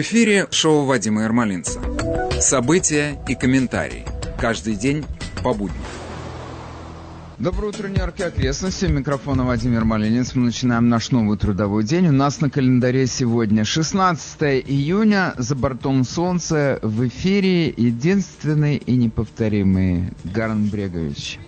Эфире шоу Вадима Ермолинца. События и комментарии. Каждый день по будням. Доброе утро, Нью-Йорк окрестности. Микрофона Владимир Малинец. Мы начинаем наш новый трудовой день. У нас на календаре сегодня 16 июня. За бортом солнца в эфире единственный и неповторимый Гарн Брегович.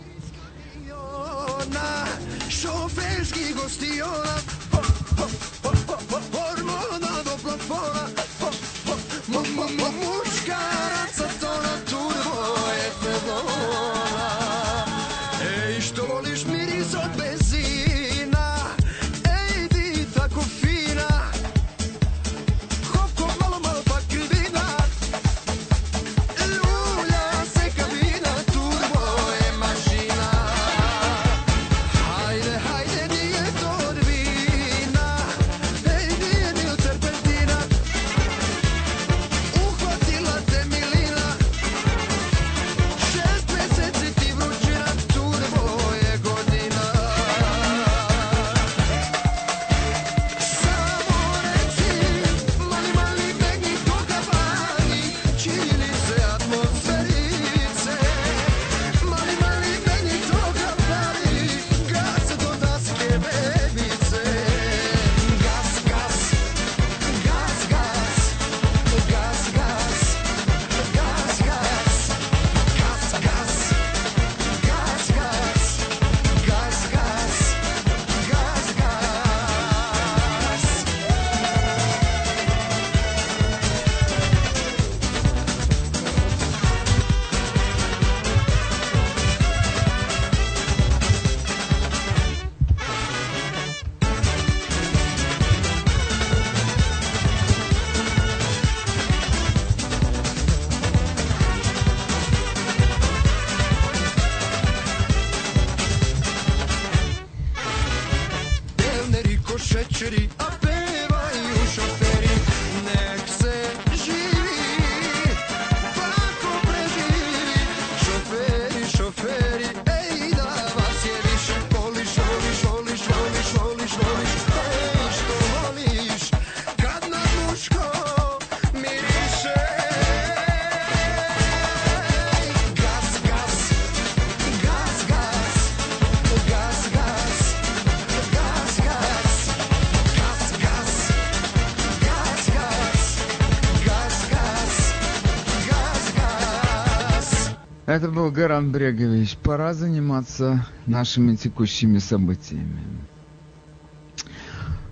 Это был Гаран Брегович. Пора заниматься нашими текущими событиями.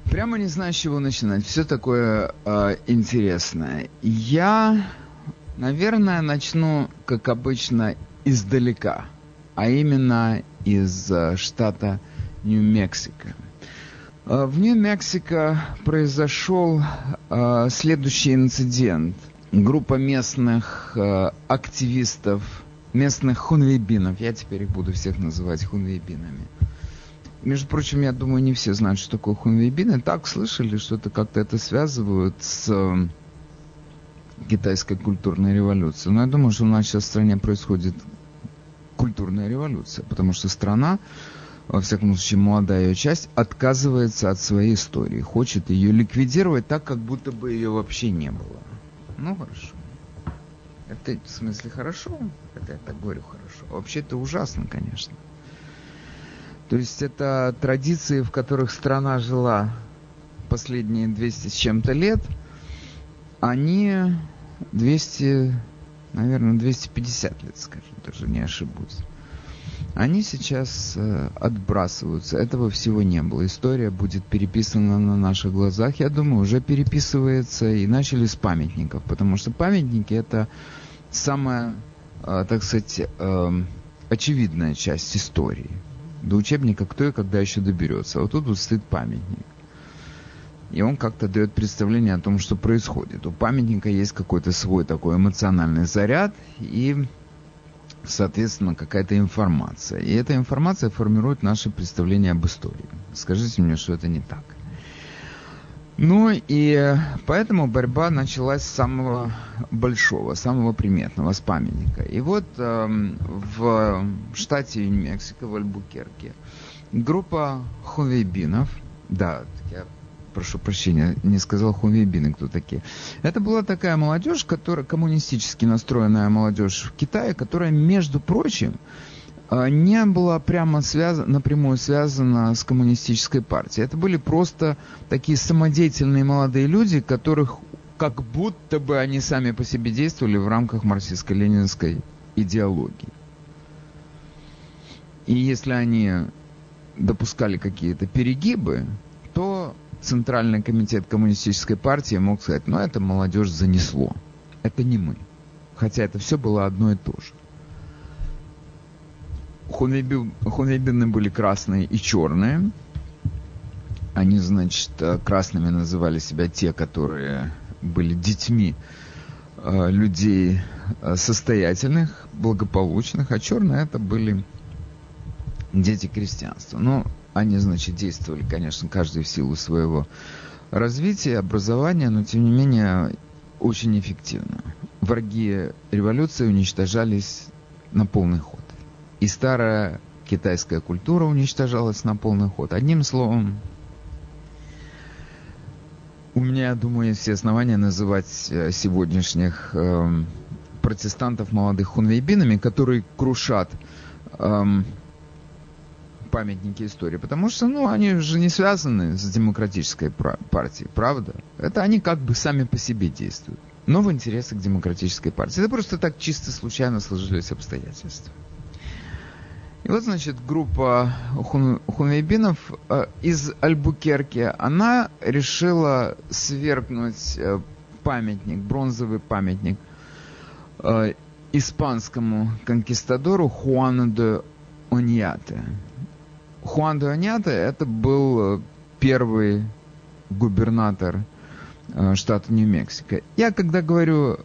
Прямо не знаю, с чего начинать. Все такое э, интересное. Я, наверное, начну, как обычно, издалека, а именно из э, штата Нью-Мексико. Э, В Нью-Мексико произошел э, следующий инцидент. Группа местных э, активистов, местных хунвейбинов, я теперь их буду всех называть хунвейбинами. Между прочим, я думаю, не все знают, что такое хунвейбины. Так слышали, что-то как-то это связывают с э, китайской культурной революцией. Но я думаю, что у нас сейчас в стране происходит культурная революция, потому что страна, во всяком случае, молодая ее часть, отказывается от своей истории, хочет ее ликвидировать так, как будто бы ее вообще не было. Ну, хорошо. Это в смысле хорошо? Это так говорю хорошо. Вообще это ужасно, конечно. То есть это традиции, в которых страна жила последние 200 с чем-то лет, они 200, наверное, 250 лет, скажем, даже не ошибусь. Они сейчас э, отбрасываются. Этого всего не было. История будет переписана на наших глазах. Я думаю, уже переписывается. И начали с памятников. Потому что памятники это самая, э, так сказать, э, очевидная часть истории. До учебника кто и когда еще доберется. А вот тут вот стоит памятник. И он как-то дает представление о том, что происходит. У памятника есть какой-то свой такой эмоциональный заряд и, соответственно, какая-то информация. И эта информация формирует наше представление об истории. Скажите мне, что это не так. Ну и поэтому борьба началась с самого большого, самого приметного, с памятника. И вот э, в штате Нью-Мексико, в Альбукерке, группа хунвейбинов, да, я прошу прощения, не сказал хунвейбины, кто такие. Это была такая молодежь, которая, коммунистически настроенная молодежь в Китае, которая, между прочим, а, не была прямо связана, напрямую связана с коммунистической партией. Это были просто такие самодеятельные молодые люди, которых как будто бы они сами по себе действовали в рамках марксистско-ленинской идеологии. И если они допускали какие-то перегибы, Центральный комитет коммунистической партии мог сказать, ну это молодежь занесло. Это не мы. Хотя это все было одно и то же. Хунвейбины были красные и черные. Они, значит, красными называли себя те, которые были детьми э, людей э, состоятельных, благополучных, а черные это были дети крестьянства. Ну, они, значит, действовали, конечно, каждый в силу своего развития, образования, но, тем не менее, очень эффективно. Враги революции уничтожались на полный ход. И старая китайская культура уничтожалась на полный ход. Одним словом, у меня, думаю, есть все основания называть э, сегодняшних э, протестантов молодых хунвейбинами, которые крушат э, памятники истории, потому что, ну, они же не связаны с демократической партией, правда? Это они как бы сами по себе действуют, но в интересах демократической партии. Это просто так чисто случайно сложились обстоятельства. И вот, значит, группа хун, хунвейбинов э, из Альбукерки, она решила свергнуть э, памятник, бронзовый памятник э, испанскому конкистадору Хуану де Оньяте. Хуан де это был э, первый губернатор э, штата Нью-Мексико. Я когда говорю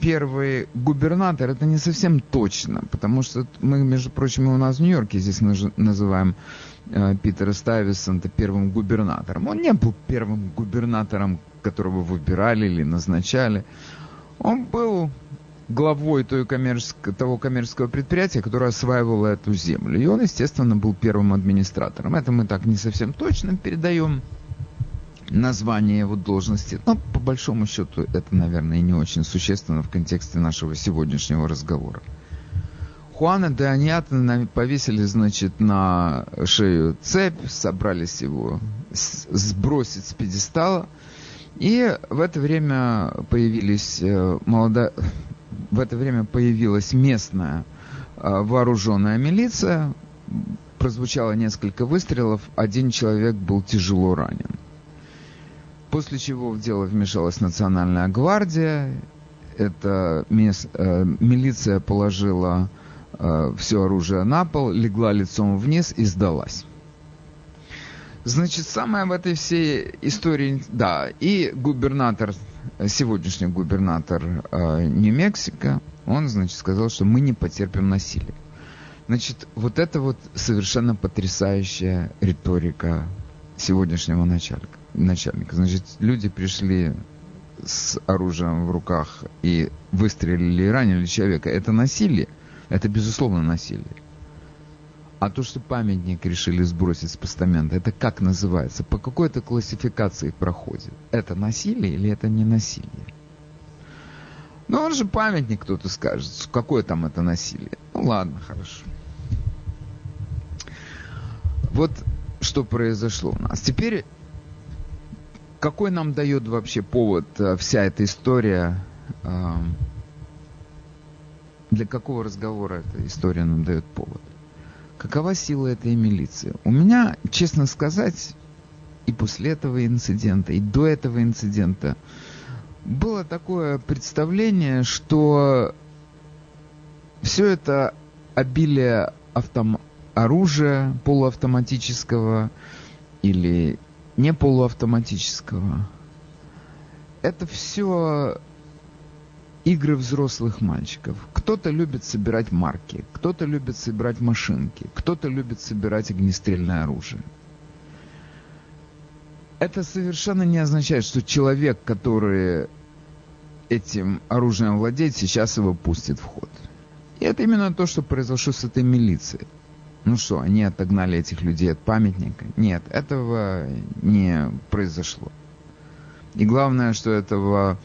первый губернатор, это не совсем точно, потому что мы, между прочим, у нас в Нью-Йорке здесь называем э, Питера Стайвисонта первым губернатором. Он не был первым губернатором, которого выбирали или назначали. Он был главой той коммерческого, того коммерческого предприятия, которое осваивало эту землю. И он, естественно, был первым администратором. Это мы так не совсем точно передаем название его должности. Но по большому счету это, наверное, не очень существенно в контексте нашего сегодняшнего разговора. Хуана де Аньята повесили, значит, на шею цепь, собрались его сбросить с пьедестала. И в это время появились э, молодая, в это время появилась местная э, вооруженная милиция, прозвучало несколько выстрелов, один человек был тяжело ранен. После чего в дело вмешалась национальная гвардия. Это мест, э, милиция положила э, все оружие на пол, легла лицом вниз и сдалась. Значит, самое в этой всей истории, да, и губернатор, сегодняшний губернатор э, Нью-Мексико, он, значит, сказал, что мы не потерпим насилия. Значит, вот это вот совершенно потрясающая риторика сегодняшнего начальника начальника. Значит, люди пришли с оружием в руках и выстрелили и ранили человека. Это насилие. Это, безусловно, насилие. А то, что памятник решили сбросить с постамента, это как называется? По какой то классификации проходит? Это насилие или это не насилие? Ну, он же памятник, кто-то скажет. Какое там это насилие? Ну, ладно, хорошо. Вот что произошло у нас. Теперь какой нам дает вообще повод э, вся эта история? Э, для какого разговора эта история нам дает повод? Какова сила этой милиции? У меня, честно сказать, и после этого инцидента, и до этого инцидента было такое представление, что все это обилие автом... оружия полуавтоматического или не полуавтоматического. Это все игры взрослых мальчиков. Кто-то любит собирать марки, кто-то любит собирать машинки, кто-то любит собирать огнестрельное оружие. Это совершенно не означает, что человек, который этим оружием владеет, сейчас его пустит в ход. И это именно то, что произошло с этой милицией. Ну что, они отогнали этих людей от памятника? Нет, этого не произошло. И главное, что этого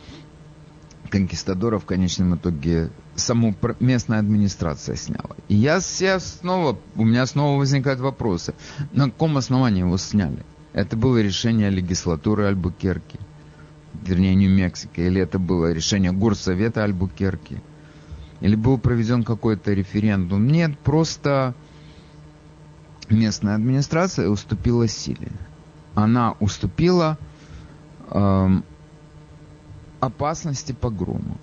конкистадора в конечном итоге саму местная администрация сняла. И я себя снова, у меня снова возникают вопросы. На каком основании его сняли? Это было решение легислатуры Альбукерки, вернее, Нью-Мексико, или это было решение Горсовета Альбукерки, или был проведен какой-то референдум. Нет, просто местная администрация уступила силе. Она уступила эм, опасности погрома.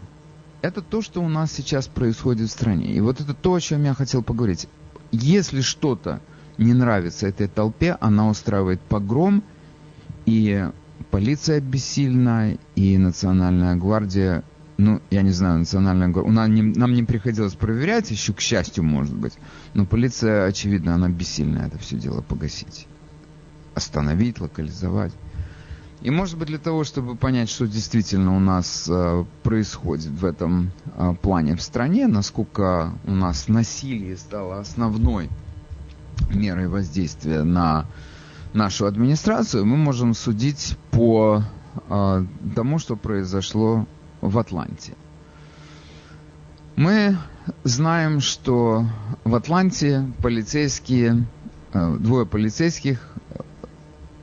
Это то, что у нас сейчас происходит в стране. И вот это то, о чем я хотел поговорить. Если что-то не нравится этой толпе, она устраивает погром, и полиция бессильна, и национальная гвардия, ну, я не знаю, национальная гвардия, нам не, нам не приходилось проверять, еще к счастью, может быть, но полиция, очевидно, она бессильна это все дело погасить, остановить, локализовать. И, может быть, для того, чтобы понять, что действительно у нас э, происходит в этом э, плане в стране, насколько у нас насилие стало основной мерой воздействия на нашу администрацию, мы можем судить по э, тому, что произошло в Атланте. Мы знаем, что в Атланте полицейские, двое полицейских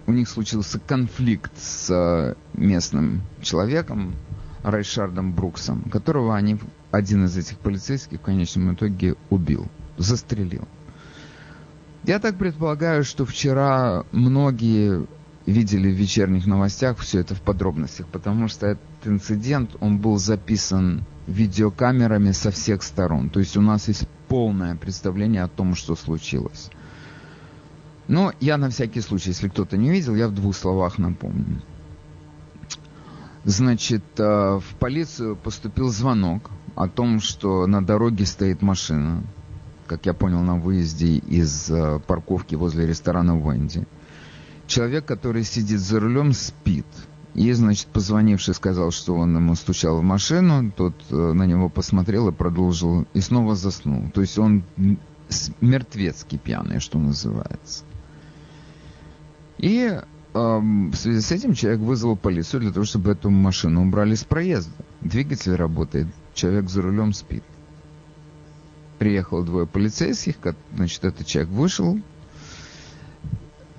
у них случился конфликт с э, местным человеком, Райшардом Бруксом, которого они, один из этих полицейских в конечном итоге убил, застрелил. Я так предполагаю, что вчера многие видели в вечерних новостях все это в подробностях, потому что этот инцидент, он был записан видеокамерами со всех сторон. То есть у нас есть полное представление о том, что случилось. Но я на всякий случай, если кто-то не видел, я в двух словах напомню. Значит, э, в полицию поступил звонок о том, что на дороге стоит машина, как я понял, на выезде из э, парковки возле ресторана Венди. Человек, который сидит за рулем, спит. И, значит, позвонивший сказал, что он ему стучал в машину, тот э, на него посмотрел и продолжил, и снова заснул. То есть он мертвецкий пьяный, что называется. И эм, в связи с этим человек вызвал полицию для того, чтобы эту машину убрали с проезда. Двигатель работает, человек за рулем спит. Приехало двое полицейских, значит, этот человек вышел,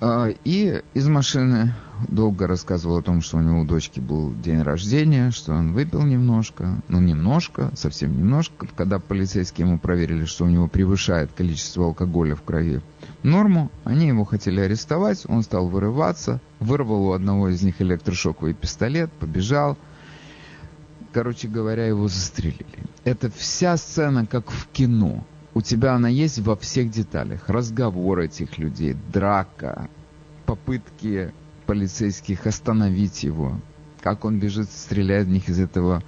и из машины долго рассказывал о том, что у него у дочки был день рождения, что он выпил немножко, ну немножко, совсем немножко. Когда полицейские ему проверили, что у него превышает количество алкоголя в крови норму, они его хотели арестовать, он стал вырываться, вырвал у одного из них электрошоковый пистолет, побежал. Короче говоря, его застрелили. Это вся сцена, как в кино. У тебя она есть во всех деталях. Разговор этих людей, драка, попытки полицейских остановить его, как он бежит, стреляет в них из этого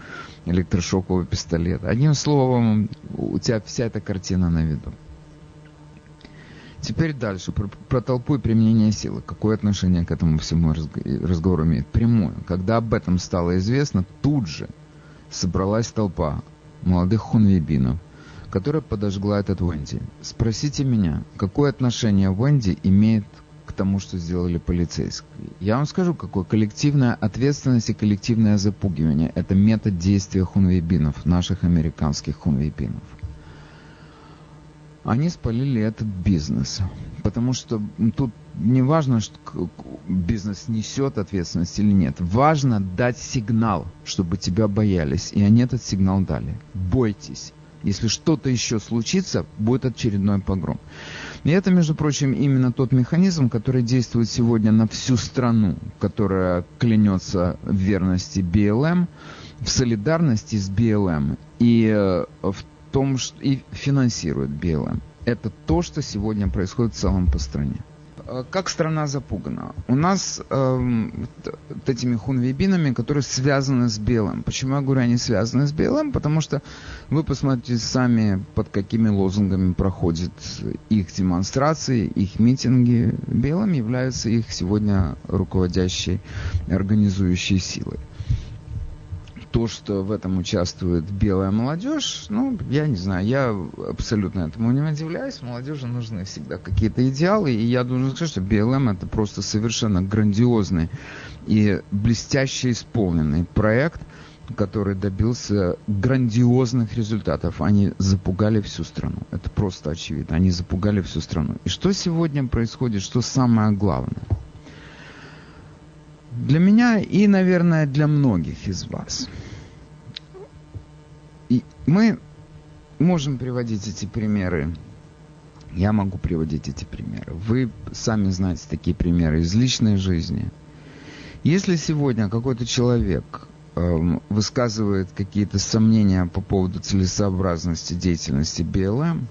электрошокового пистолета. Одним словом, у тебя вся эта картина на виду. Теперь дальше, про, про толпу и применение силы. Какое отношение к этому всему разговору имеет? Прямое. Когда об этом стало известно, тут же собралась толпа молодых хунвейбинов, которая подожгла этот Венди. Спросите меня, какое отношение Венди имеет к тому, что сделали полицейские? Я вам скажу, какое коллективная ответственность и коллективное запугивание. Это метод действия хунвейбинов, наших американских хунвейбинов они спалили этот бизнес. Потому что тут не важно, что бизнес несет ответственность или нет. Важно дать сигнал, чтобы тебя боялись. И они этот сигнал дали. Бойтесь. Если что-то еще случится, будет очередной погром. И это, между прочим, именно тот механизм, который действует сегодня на всю страну, которая клянется в верности БЛМ, в солидарности с БЛМ и э, в том, что и финансирует БЛМ. Это то, что сегодня происходит в целом по стране. А как страна запугана? У нас э, вот этими хунвейбинами, которые связаны с белым. Почему я говорю, они связаны с белым? Потому что вы посмотрите сами, под какими лозунгами проходят их демонстрации, их митинги. Белым являются их сегодня руководящей, организующей силой то, что в этом участвует белая молодежь, ну, я не знаю, я абсолютно этому не удивляюсь. Молодежи нужны всегда какие-то идеалы, и я должен сказать, что BLM это просто совершенно грандиозный и блестяще исполненный проект, который добился грандиозных результатов. Они запугали всю страну. Это просто очевидно. Они запугали всю страну. И что сегодня происходит, что самое главное? Для меня и, наверное, для многих из вас. И мы можем приводить эти примеры. Я могу приводить эти примеры. Вы сами знаете такие примеры из личной жизни. Если сегодня какой-то человек высказывает какие-то сомнения по поводу целесообразности деятельности БЛМ,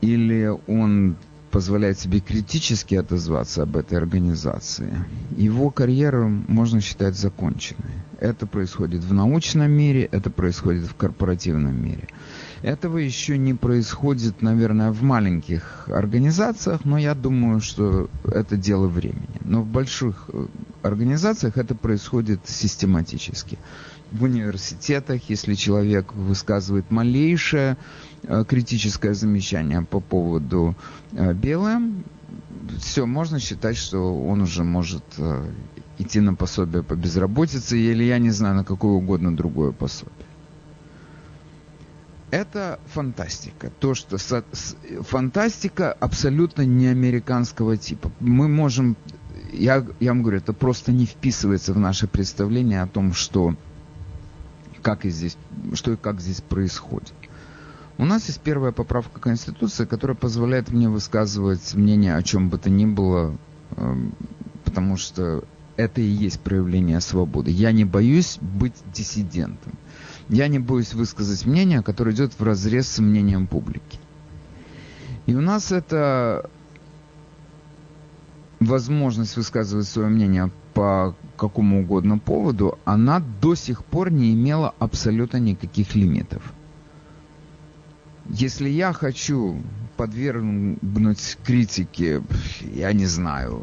или он позволяет себе критически отозваться об этой организации, его карьеру можно считать законченной. Это происходит в научном мире, это происходит в корпоративном мире. Этого еще не происходит, наверное, в маленьких организациях, но я думаю, что это дело времени. Но в больших э, организациях это происходит систематически. В университетах, если человек высказывает малейшее Э, критическое замечание по поводу э, БЛМ, все, можно считать, что он уже может идти на пособие по безработице или, я не знаю, на какое угодно другое пособие. Это фантастика. То, что со, с, фантастика абсолютно не американского типа. Мы можем, я, я вам говорю, это просто не вписывается в наше представление о том, что как и здесь, что и как здесь происходит. У нас есть первая поправка Конституции, которая позволяет мне высказывать мнение о чем бы то ни было, эм, потому что это и есть проявление свободы. Я не боюсь быть диссидентом. Я не боюсь высказать мнение, которое идет в разрез с мнением публики. И у нас это возможность высказывать свое мнение по какому угодно поводу, она до сих пор не имела абсолютно никаких лимитов. Если я хочу подвергнуть критике, я не знаю,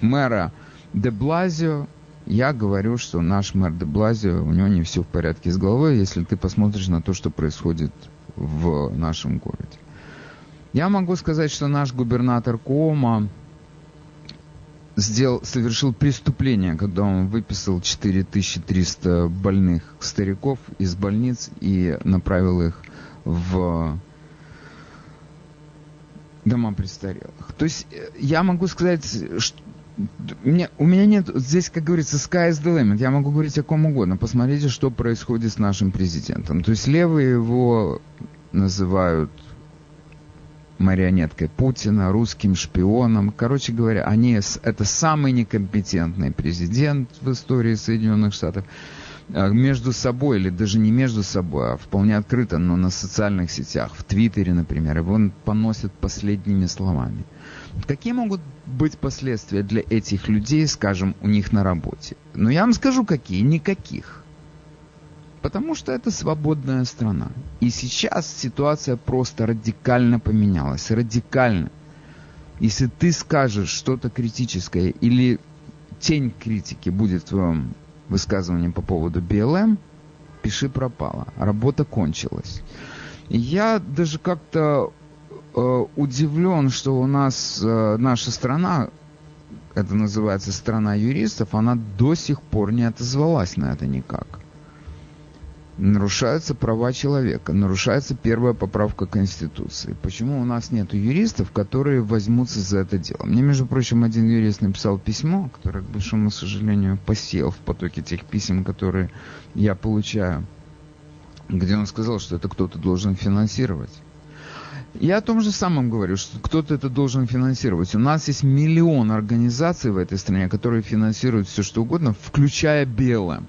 мэра де Блазио, я говорю, что наш мэр де Блазио, у него не все в порядке с головой, если ты посмотришь на то, что происходит в нашем городе. Я могу сказать, что наш губернатор Кома сделал, совершил преступление, когда он выписал 4300 больных стариков из больниц и направил их в дома престарелых. То есть э, я могу сказать, что мне, у меня нет, здесь, как говорится, sky is the limit. Я могу говорить о ком угодно. Посмотрите, что происходит с нашим президентом. То есть левые его называют марионеткой Путина, русским шпионом. Короче говоря, они, это самый некомпетентный президент в истории Соединенных Штатов. А, между собой, или даже не между собой, а вполне открыто, но на социальных сетях, в Твиттере, например, его он поносит последними словами. Какие могут быть последствия для этих людей, скажем, у них на работе? Ну, я вам скажу, какие. Никаких. Потому что это свободная страна. И сейчас ситуация просто радикально поменялась. Радикально. Если ты скажешь что-то критическое или тень критики будет в твоем высказыванием по поводу БЛМ, пиши пропало. Работа кончилась. Я даже как-то удивлен, что у нас э, наша страна, это называется страна юристов, она до сих пор не отозвалась на это никак нарушаются права человека, нарушается первая поправка Конституции. Почему у нас нет юристов, которые возьмутся за это дело? Мне, между прочим, один юрист написал письмо, которое, к большому сожалению, посел в потоке тех писем, которые я получаю, где он сказал, что это кто-то должен финансировать. Я о том же самом говорю, что кто-то это должен финансировать. У нас есть миллион организаций в этой стране, которые финансируют все что угодно, включая БЛМ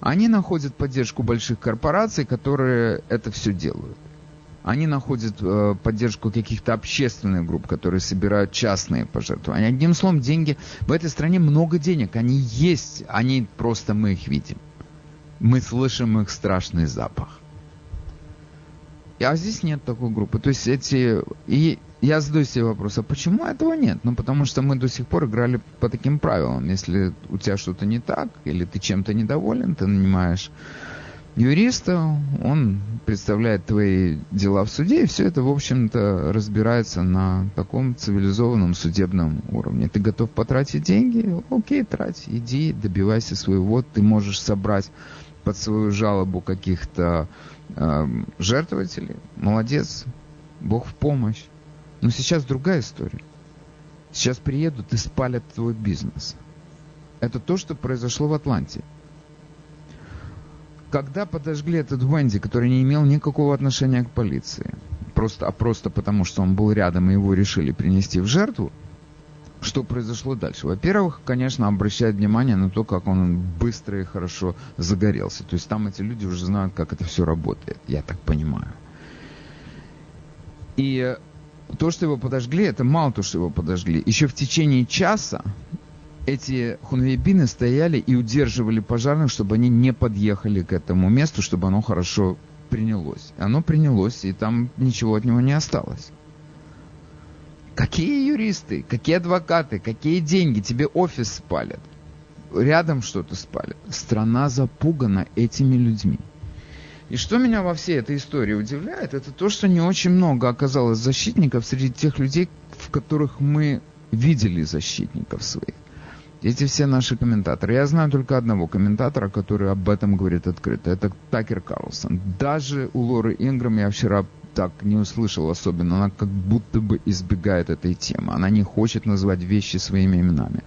они находят поддержку больших корпораций, которые это все делают. Они находят э, поддержку каких-то общественных групп, которые собирают частные пожертвования. Одним словом, деньги в этой стране много денег. Они есть, они просто мы их видим. Мы слышим их страшный запах. А здесь нет такой группы. То есть эти... И я задаю себе вопрос, а почему этого нет? Ну, потому что мы до сих пор играли по таким правилам. Если у тебя что-то не так, или ты чем-то недоволен, ты нанимаешь юриста, он представляет твои дела в суде, и все это, в общем-то, разбирается на таком цивилизованном судебном уровне. Ты готов потратить деньги? Окей, трать, иди, добивайся своего. Ты можешь собрать под свою жалобу каких-то э, жертвователей. Молодец, Бог в помощь. Но сейчас другая история. Сейчас приедут и спалят твой бизнес. Это то, что произошло в Атланте. Когда подожгли этот Венди, который не имел никакого отношения к полиции, просто, а просто потому, что он был рядом и его решили принести в жертву, что произошло дальше? Во-первых, конечно, обращает внимание на то, как он быстро и хорошо загорелся. То есть там эти люди уже знают, как это все работает, я так понимаю. И то, что его подожгли, это мало то, что его подожгли. Еще в течение часа эти хунвейбины стояли и удерживали пожарных, чтобы они не подъехали к этому месту, чтобы оно хорошо принялось. Оно принялось, и там ничего от него не осталось. Какие юристы, какие адвокаты, какие деньги тебе офис спалят? Рядом что-то спалят. Страна запугана этими людьми. И что меня во всей этой истории удивляет, это то, что не очень много оказалось защитников среди тех людей, в которых мы видели защитников своих. Эти все наши комментаторы. Я знаю только одного комментатора, который об этом говорит открыто. Это Такер Карлсон. Даже у Лоры Инграм я вчера так не услышал особенно. Она как будто бы избегает этой темы. Она не хочет называть вещи своими именами.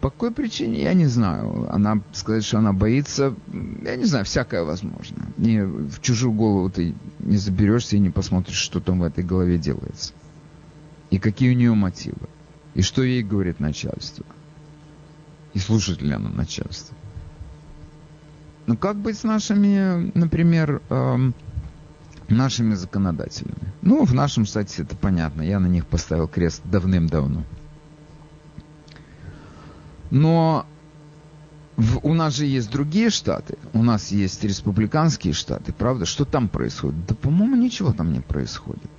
По какой причине, я не знаю. Она сказать, что она боится, я не знаю, всякое возможно. Не, в чужую голову ты не заберешься и не посмотришь, что там в этой голове делается. И какие у нее мотивы. И что ей говорит начальство. И слушает ли она начальство. Ну как быть с нашими, например, эм, нашими законодателями? Ну, в нашем штате это понятно. Я на них поставил крест давным-давно. Но в, у нас же есть другие штаты. У нас есть республиканские штаты, правда? Что там происходит? Да, по-моему, ничего там не происходит.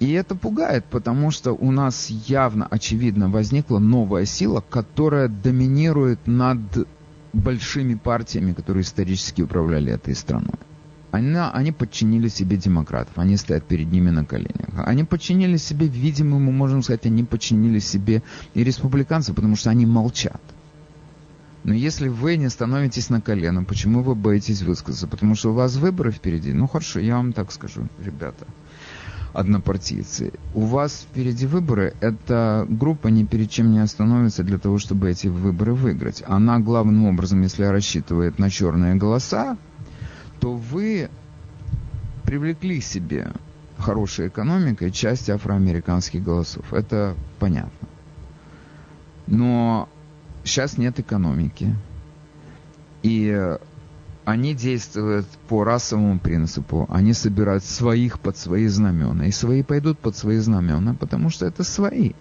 И это пугает, потому что у нас явно, очевидно, возникла новая сила, которая доминирует над большими партиями, которые исторически управляли этой страной. Они, они подчинили себе демократов, они стоят перед ними на коленях. Они подчинили себе, видимо, мы можем сказать, они подчинили себе и республиканцев, потому что они молчат. Но если вы не становитесь на колено, почему вы боитесь высказаться? Потому что у вас выборы впереди. Ну хорошо, я вам так скажу, ребята однопартийцы. У вас впереди выборы. Эта группа ни перед чем не остановится для того, чтобы эти выборы выиграть. Она главным образом, если рассчитывает на черные голоса, то вы привлекли себе хорошей экономикой часть афроамериканских голосов. Это понятно. Но сейчас нет экономики. И они действуют по расовому принципу. Они собирают своих под свои знамена. И свои пойдут под свои знамена, потому что это свои.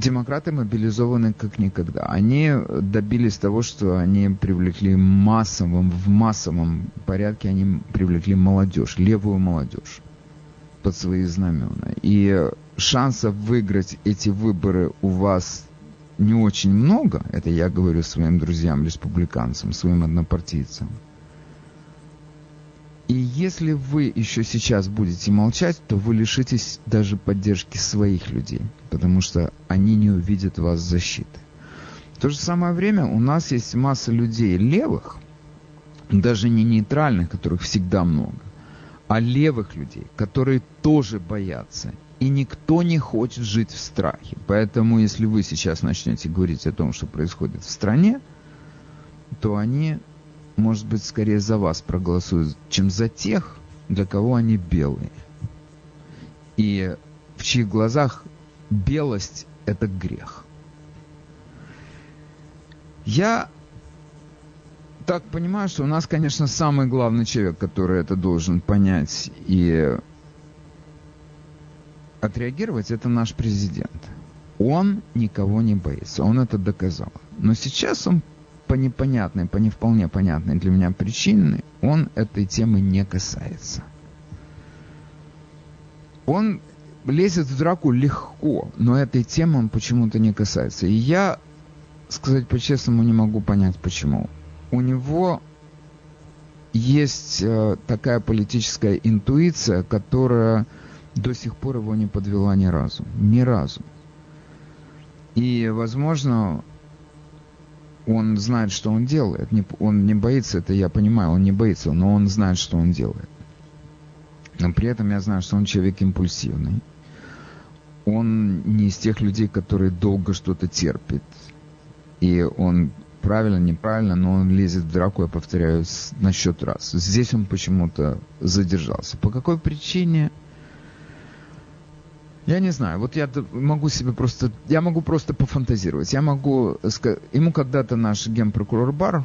Демократы мобилизованы как никогда. Они добились того, что они привлекли массовым, в массовом порядке они привлекли молодежь, левую молодежь под свои знамена. И шансов выиграть эти выборы у вас не очень много, это я говорю своим друзьям, республиканцам, своим однопартийцам. И если вы еще сейчас будете молчать, то вы лишитесь даже поддержки своих людей, потому что они не увидят вас защиты. В то же самое время у нас есть масса людей левых, даже не нейтральных, которых всегда много, а левых людей, которые тоже боятся и никто не хочет жить в страхе. Поэтому, если вы сейчас начнете говорить о том, что происходит в стране, то они, может быть, скорее за вас проголосуют, чем за тех, для кого они белые. И в чьих глазах белость – это грех. Я так понимаю, что у нас, конечно, самый главный человек, который это должен понять и отреагировать, это наш президент. Он никого не боится, он это доказал. Но сейчас он по непонятной, по не вполне понятной для меня причине, он этой темы не касается. он лезет в драку легко, но этой темы он почему-то не касается. И я, сказать по-честному, не могу понять, почему. У него есть э, такая политическая интуиция, которая до сих пор его не подвела ни разу. Ни разу. И, возможно, он знает, что он делает. Не, он не боится, это я понимаю, он не боится, но он знает, что он делает. Но при этом я знаю, что он человек импульсивный. Он не из тех людей, которые долго что-то терпит. И он правильно, неправильно, но он лезет в драку, я повторяю, на счет раз. Здесь он почему-то задержался. По какой причине? Я не знаю, вот я могу себе просто, я могу просто пофантазировать. Я могу, ему когда-то наш генпрокурор Бар,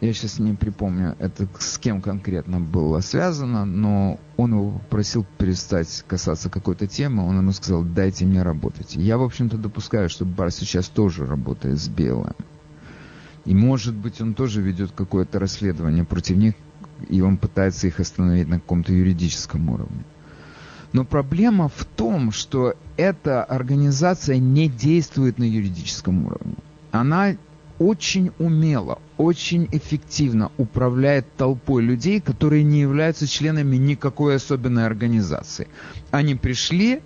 я сейчас не припомню, это с кем конкретно было связано, но он его просил перестать касаться какой-то темы, он ему сказал, дайте мне работать. Я, в общем-то, допускаю, что Бар сейчас тоже работает с Белым. И, может быть, он тоже ведет какое-то расследование против них, и он пытается их остановить на каком-то юридическом уровне. Но проблема в том, что эта организация не действует на юридическом уровне. Она очень умело, очень эффективно управляет толпой людей, которые не являются членами никакой особенной организации. Они пришли,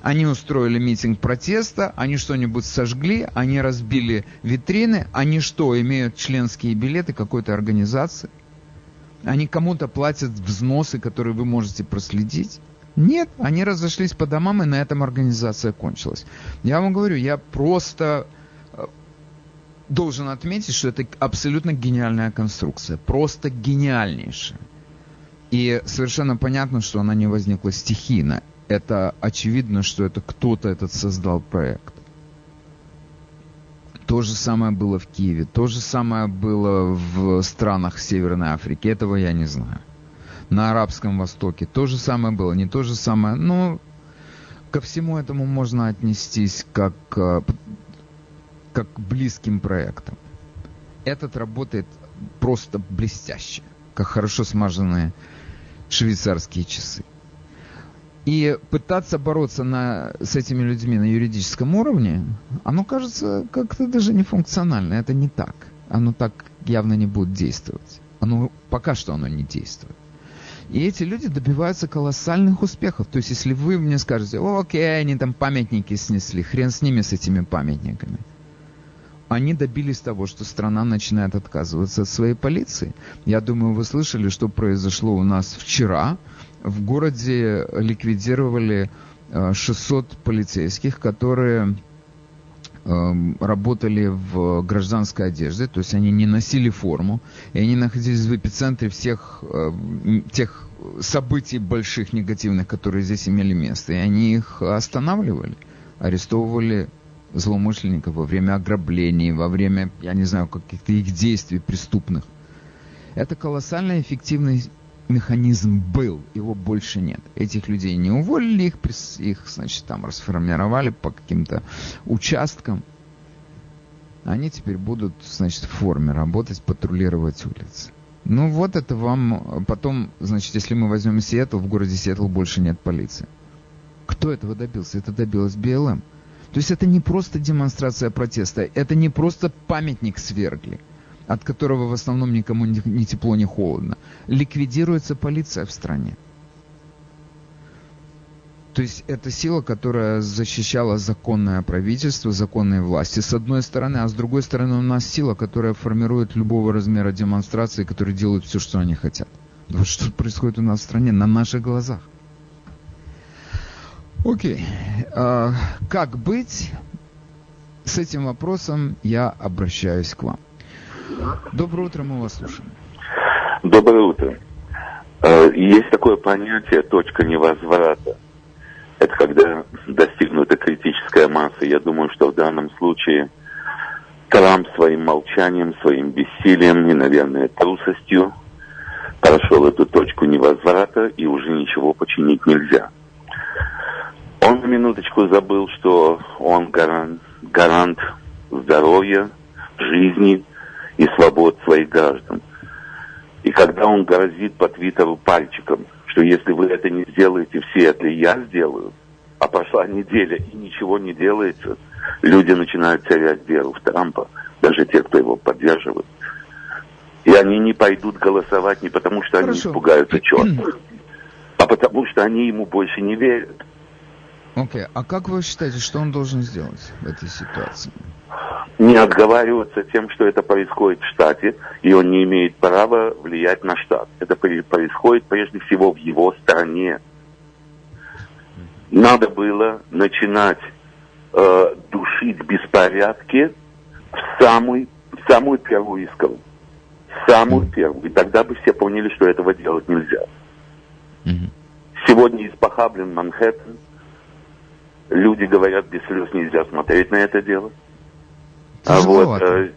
они устроили митинг протеста, они что-нибудь сожгли, они разбили витрины, они что, имеют членские билеты какой-то организации? Они кому-то платят взносы, которые вы можете проследить? Нет, они разошлись по домам, и на этом организация кончилась. Я вам говорю, я просто э, должен отметить, что это абсолютно гениальная конструкция. Просто гениальнейшая. И совершенно понятно, что она не возникла стихийно. Это очевидно, что это кто-то этот создал проект. То же самое было в Киеве, то же самое было в странах Северной Африки. Этого я не знаю на Арабском Востоке. То же самое было, не то же самое, но ко всему этому можно отнестись как, э, как близким проектам. Этот работает просто блестяще, как хорошо смаженные швейцарские часы. И пытаться бороться на, с этими людьми на юридическом уровне, оно кажется как-то даже нефункционально. Это не так. Оно так явно не будет действовать. Оно, пока что оно не действует. И эти люди добиваются колоссальных успехов. То есть, если вы мне скажете, О, окей, они там памятники снесли, хрен с ними, с этими памятниками. Они добились того, что страна начинает отказываться от своей полиции. Я думаю, вы слышали, что произошло у нас вчера. В городе ликвидировали 600 э, полицейских, которые работали в гражданской одежде, то есть они не носили форму, и они находились в эпицентре всех э, тех событий больших негативных, которые здесь имели место, и они их останавливали, арестовывали злоумышленников во время ограблений, во время, я не знаю, каких-то их действий преступных. Это колоссально эффективный механизм был, его больше нет. Этих людей не уволили, их, их значит, там расформировали по каким-то участкам. Они теперь будут, значит, в форме работать, патрулировать улицы. Ну вот это вам... Потом, значит, если мы возьмем Сиэтл, в городе Сиэтл больше нет полиции. Кто этого добился? Это добилась БЛМ. То есть это не просто демонстрация протеста, это не просто памятник свергли от которого в основном никому ни тепло, ни холодно, ликвидируется полиция в стране. То есть это сила, которая защищала законное правительство, законные власти, с одной стороны, а с другой стороны у нас сила, которая формирует любого размера демонстрации, которые делают все, что они хотят. Вот что происходит у нас в стране на наших глазах. Окей. А, как быть? С этим вопросом я обращаюсь к вам. Доброе утро, мы вас слушаем. Доброе утро. Э, есть такое понятие точка невозврата. Это когда достигнута критическая масса. Я думаю, что в данном случае Трамп своим молчанием, своим бессилием и, наверное, трусостью прошел эту точку невозврата, и уже ничего починить нельзя. Он на минуточку забыл, что он гарант, гарант здоровья, жизни, и свобод своих граждан. И когда он грозит по Твиттеру пальчиком, что если вы это не сделаете, все это я сделаю, а прошла неделя и ничего не делается, люди начинают терять веру в Трампа, даже те, кто его поддерживает. И они не пойдут голосовать не потому, что Хорошо. они испугаются черта, а потому что они ему больше не верят. Окей, okay. а как вы считаете, что он должен сделать в этой ситуации? Не отговариваться тем, что это происходит в штате, и он не имеет права влиять на штат. Это происходит прежде всего в его стране. Надо было начинать э, душить беспорядки в самый, в самую первую искру самую первую. И тогда бы все поняли, что этого делать нельзя. Сегодня испохаблен Манхэттен. Люди говорят, без слез нельзя смотреть на это дело. А вот э,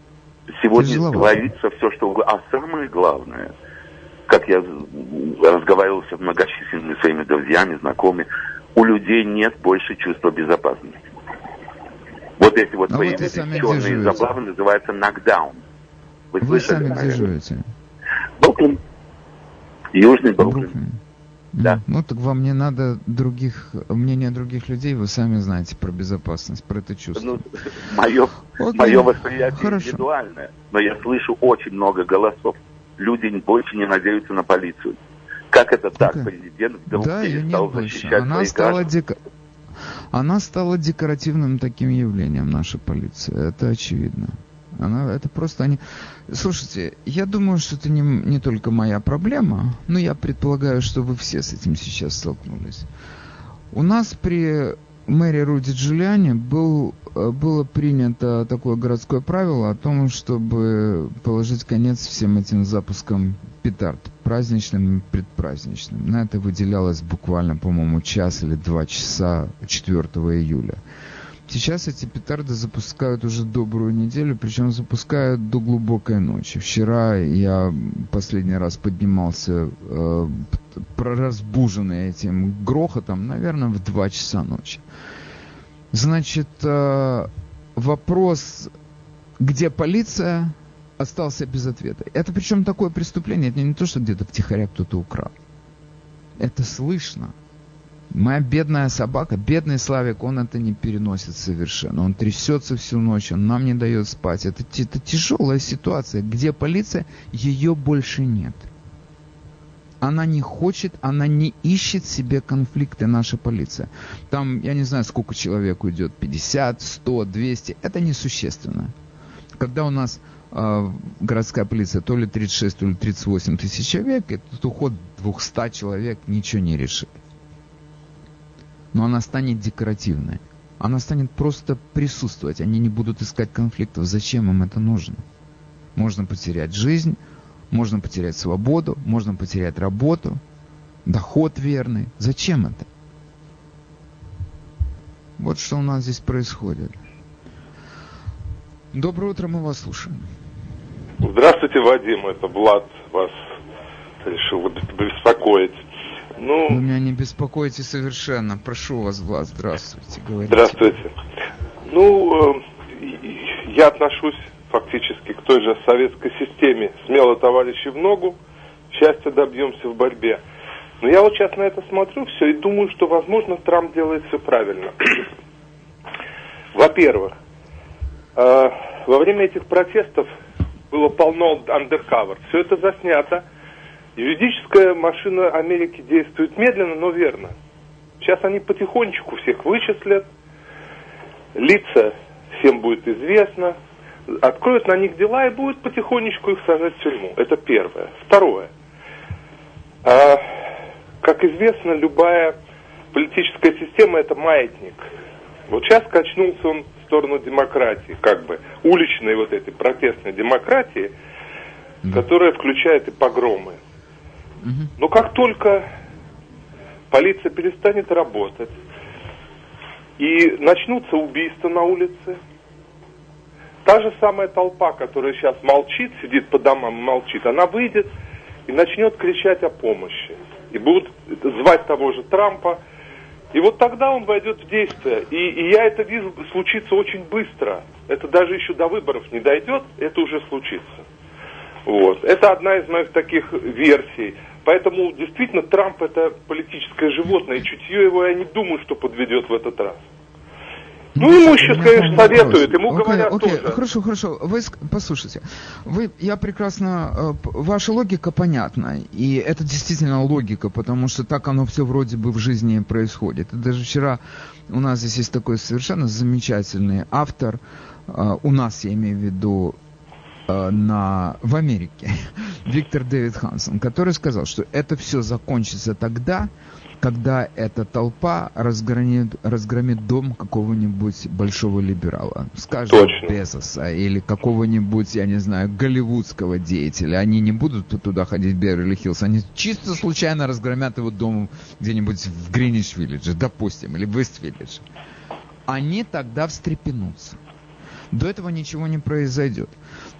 сегодня Тяжеловато. говорится все, что угодно. А самое главное, как я разговаривал с многочисленными своими друзьями, знакомыми, у людей нет больше чувства безопасности. Вот эти вот а появились вот черные заплавы, называются нокдаун. Вы, Вы сами где живете? Бруклин. Южный Бруклин. Бруклин. Да. Ну, так вам не надо других, мнения других людей, вы сами знаете про безопасность, про это чувство. Ну, мое, okay. мое восприятие Хорошо. индивидуальное, но я слышу очень много голосов. Люди больше не надеются на полицию. Как это так? Okay. Президент вдруг да, перестал защищать Она стала дека... Она стала декоративным таким явлением, наша полиция. Это очевидно. Она, это просто они... Слушайте, я думаю, что это не, не только моя проблема, но я предполагаю, что вы все с этим сейчас столкнулись. У нас при мэре Руди Джулиани был, э, было принято такое городское правило о том, чтобы положить конец всем этим запускам петард, праздничным и предпраздничным. На это выделялось буквально, по-моему, час или два часа 4 июля. Сейчас эти петарды запускают уже добрую неделю, причем запускают до глубокой ночи. Вчера я последний раз поднимался э, разбуженный этим грохотом, наверное, в 2 часа ночи. Значит, э, вопрос, где полиция, остался без ответа. Это причем такое преступление, это не то, что где-то втихаря кто-то украл. Это слышно. Моя бедная собака, бедный Славик, он это не переносит совершенно. Он трясется всю ночь, он нам не дает спать. Это, это тяжелая ситуация. Где полиция, ее больше нет. Она не хочет, она не ищет себе конфликты, наша полиция. Там, я не знаю, сколько человек уйдет, 50, 100, 200, это несущественно. Когда у нас э, городская полиция то ли 36, то ли 38 тысяч человек, этот уход 200 человек ничего не решит но она станет декоративной. Она станет просто присутствовать. Они не будут искать конфликтов. Зачем им это нужно? Можно потерять жизнь, можно потерять свободу, можно потерять работу, доход верный. Зачем это? Вот что у нас здесь происходит. Доброе утро, мы вас слушаем. Здравствуйте, Вадим, это Влад вас решил беспокоить. Ну, Вы меня не беспокоите совершенно. Прошу вас, Влад, здравствуйте. Говорите. Здравствуйте. Ну, э, я отношусь фактически к той же советской системе. Смело, товарищи, в ногу. Счастья добьемся в борьбе. Но я вот сейчас на это смотрю все и думаю, что, возможно, Трамп делает все правильно. Во-первых, э, во время этих протестов было полно андеркавер. Все это заснято. Юридическая машина Америки действует медленно, но верно. Сейчас они потихонечку всех вычислят, лица всем будет известно, откроют на них дела и будут потихонечку их сажать в тюрьму. Это первое. Второе. А, как известно, любая политическая система это маятник. Вот сейчас качнулся он в сторону демократии, как бы уличной вот этой протестной демократии, которая включает и погромы. Но как только полиция перестанет работать и начнутся убийства на улице, та же самая толпа, которая сейчас молчит, сидит по домам и молчит, она выйдет и начнет кричать о помощи. И будут звать того же Трампа. И вот тогда он войдет в действие. И, и я это вижу случится очень быстро. Это даже еще до выборов не дойдет, это уже случится. Вот. Это одна из моих таких версий. Поэтому действительно Трамп это политическое животное, и чутье его я не думаю, что подведет в этот раз. Ну, ну ему сейчас, конечно, советуют, ему окей, говорят окей, тоже. Хорошо, хорошо. Вы послушайте, вы, я прекрасно, э, ваша логика понятна, и это действительно логика, потому что так оно все вроде бы в жизни происходит. И даже вчера у нас здесь есть такой совершенно замечательный автор, э, у нас я имею в виду на, в Америке, Виктор Дэвид Хансен, который сказал, что это все закончится тогда, когда эта толпа разгромит, разгромит дом какого-нибудь большого либерала, скажем, Точно. Безоса или какого-нибудь, я не знаю, голливудского деятеля. Они не будут туда ходить в Беверли-Хиллз, они чисто случайно разгромят его дом где-нибудь в Гринич-Виллидже, допустим, или в Вест-Виллидже. Они тогда встрепенутся. До этого ничего не произойдет.